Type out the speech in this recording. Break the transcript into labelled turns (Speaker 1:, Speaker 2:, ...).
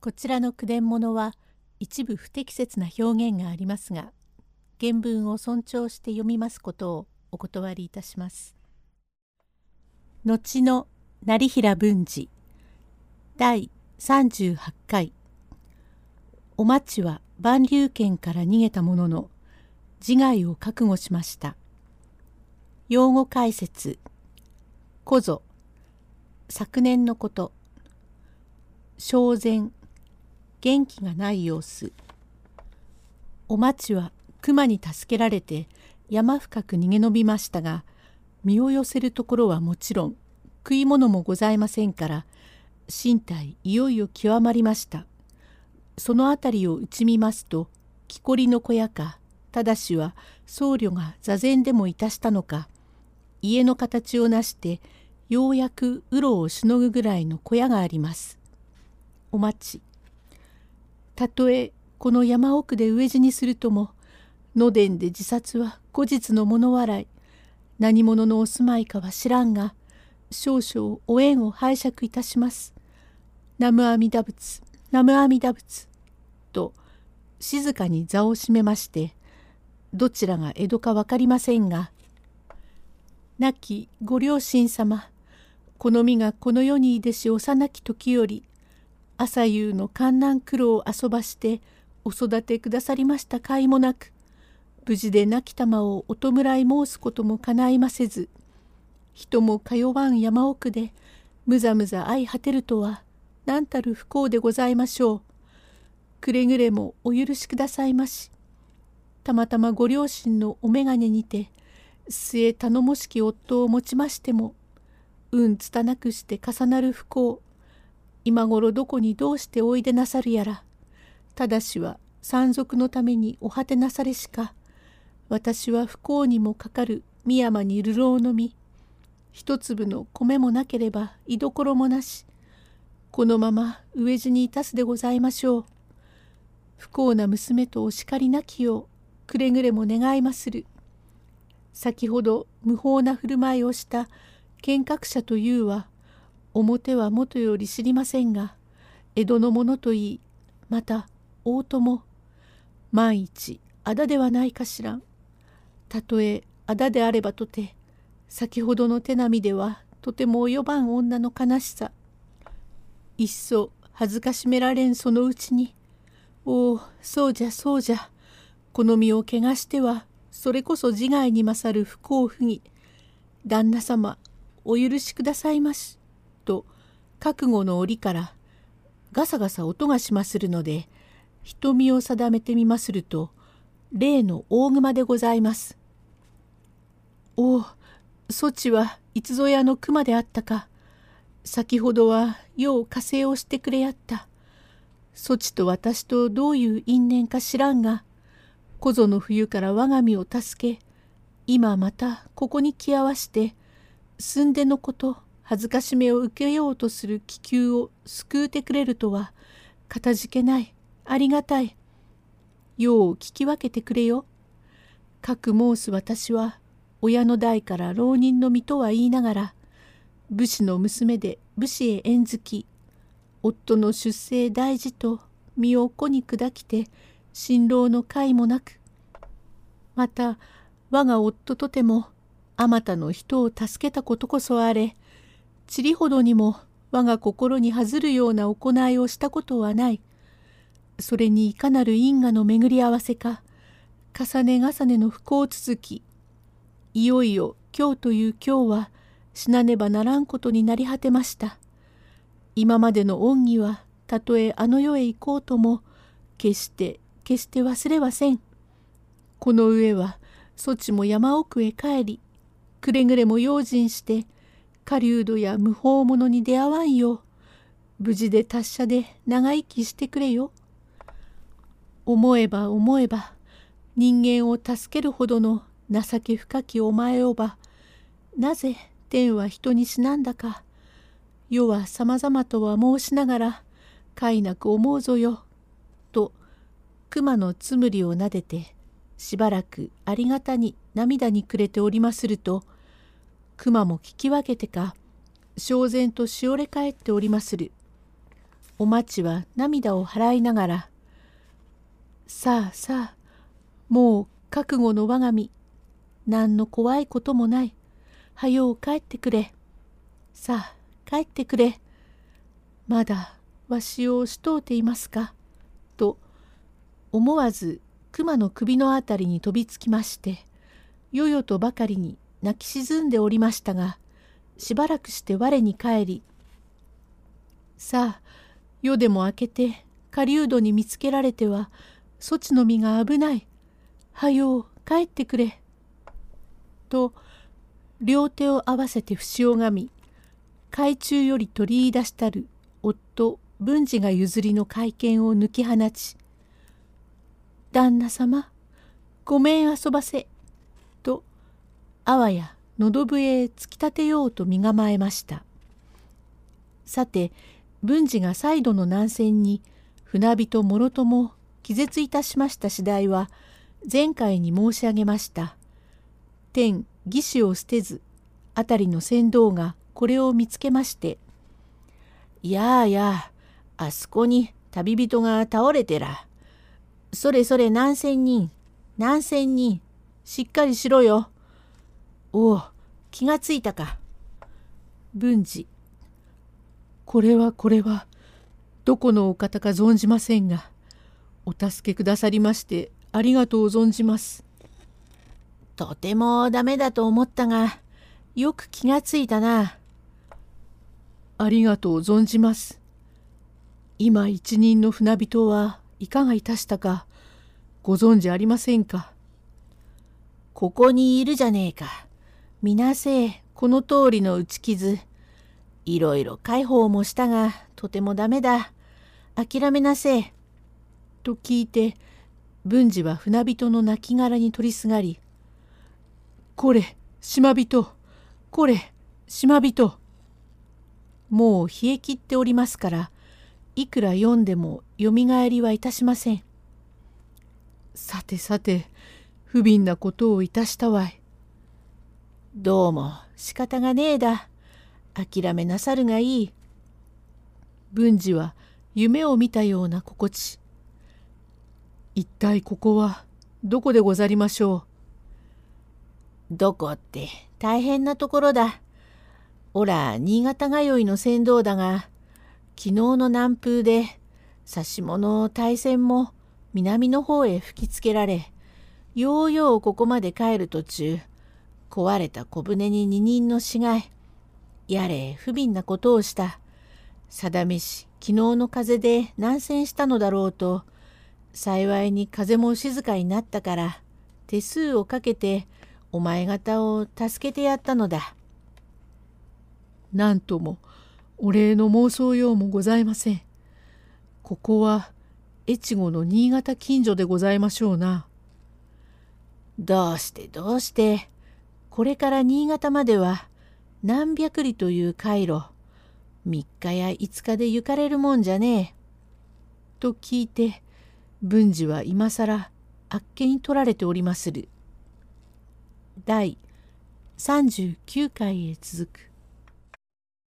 Speaker 1: こちらの句伝物は一部不適切な表現がありますが原文を尊重して読みますことをお断りいたします。後の成平文治第38回。お町は万竜圏から逃げたものの自害を覚悟しました。用語解説。古ぞ昨年のこと。正前。元気がない様子。お町は熊に助けられて山深く逃げ延びましたが身を寄せるところはもちろん食い物もございませんから身体いよいよ極まりました。その辺りを打ち見ますと木こりの小屋かただしは僧侶が座禅でもいたしたのか家の形をなしてようやくうろをしのぐぐらいの小屋があります。お待ち。たとえこの山奥で飢え死にするとも野伝で自殺は後日の物笑い何者のお住まいかは知らんが少々お縁を拝借いたします。南無阿弥陀仏南無阿弥陀仏と静かに座を閉めましてどちらが江戸か分かりませんが亡きご両親様この身がこの世にいでし幼き時より朝夕の観覧苦労を遊ばしてお育てくださりました甲斐もなく無事で亡き玉をお弔い申すこともかないませず人も通わん山奥でむざむざ相果てるとは何たる不幸でございましょう。くれぐれもお許しくださいまし。たまたまご両親のお眼鏡にて末頼もしき夫を持ちましても運つたなくして重なる不幸今頃どこにどうしておいでなさるやら。ただしは山賊のためにお果てなされしか私は不幸にもかかる深山に流浪のみ一粒の米もなければ居所もなし。このまま飢え死にいたすでございましょう。不幸な娘とお叱りなきようくれぐれも願いまする。先ほど無法な振る舞いをした見学者というは表はもとより知りませんが江戸の者といいまた大友万一あだではないかしらん。たとえあだであればとて先ほどの手並みではとても及ばん女の悲しさ。いっそ恥ずかしめられんそのうちにおおそうじゃそうじゃこの身を汚してはそれこそ自害に勝る不幸不義旦那様お許しくださいまし」覚悟の折からガサガサ音がしまするので瞳を定めてみますると例の大熊でございます。おおそちはいつぞやの熊であったか。先ほどはよう火星をしてくれやった。そちと私とどういう因縁か知らんが小僧の冬から我が身を助け今またここに来合わしてすんでのこと恥ずかしめを受けようとする気球を救うてくれるとはかたじけないありがたいよう聞き分けてくれよ。かく申す私は親の代から浪人の身とは言いながら武士の娘で武士へ縁づき夫の出生大事と身を子に砕きて辛労の甲もなくまた我が夫とてもあまたの人を助けたことこそあれ塵ほどにも我が心に恥ずるような行いをしたことはない。それにいかなる因果の巡り合わせか、重ね重ねの不幸続き、いよいよ今日という今日は死なねばならんことになり果てました。今までの恩義はたとえあの世へ行こうとも決して決して忘れはせん。この上はそちも山奥へ帰りくれぐれも用心して狩人や無法者に出会わんよ。無事で達者で長生きしてくれよ。思えば思えば人間を助けるほどの情け深きお前をばなぜ天は人に死なんだか。世はさまざまとは申しながら快なく思うぞよ」と熊のつむりをなでてしばらくありがたに涙にくれておりますると「熊も聞き分けてか正然としおれ返っておりまする。お町は涙を払いながら「さあさあもう覚悟の我が身何の怖いこともないはよう帰ってくれさあ帰ってくれまだわしをしとうていますか?」と思わず熊の首のあたりに飛びつきましてよよとばかりに泣き沈んでおりましたがしばらくして我に返り「さあ夜でも明けて狩人に見つけられてはそちの身が危ない。はよう帰ってくれ。」と両手を合わせて節をがみ海中より取り出したる夫文治が譲りの会見を抜き放ち「旦那様ごめん遊ばせ」あわや喉笛へ突き立てようと身構えました。さて文治が再度の南線に船人もろとも気絶いたしました次第は前回に申し上げました。天義士を捨てず辺りの船頭がこれを見つけまして「やあやあそこに旅人が倒れてら。それそれ何千人何千人しっかりしろよ。おお気がついたか。文治これはこれはどこのお方か存じませんがお助けくださりましてありがとう存じます。とてもダメだと思ったがよく気がついたな。ありがとう存じます。今一人の船人はいかがいたしたかご存じありませんか。ここにいるじゃねえか。みなせこの通りの打ち傷。いろいろ介抱もしたがとてもダメだ。諦めなせえと聞いて文治は船人の亡骸に取りすがり「これ島人これ島人」もう冷え切っておりますからいくら読んでもよみがえりはいたしません。さてさて不憫なことをいたしたわい。どうも仕方がねえだ。諦めなさるがいい。文治は夢を見たような心地。一体ここはどこでござりましょう。どこって大変なところだ。おら新潟通いの船頭だが昨日の南風で指物大船も南の方へ吹きつけられようようここまで帰る途中壊れた小舟に二人の死骸やれ不憫なことをした。定めし昨日の風で南船したのだろうと幸いに風も静かになったから手数をかけてお前方を助けてやったのだ。なんともお礼の妄想用もございません。ここは越後の新潟近所でございましょうな。どうしてどうしてこれから新潟までは何百里という回路三日や五日で行かれるもんじゃねえ。と聞いて文治は今更あっけに取られておりまする。第39回へ続く。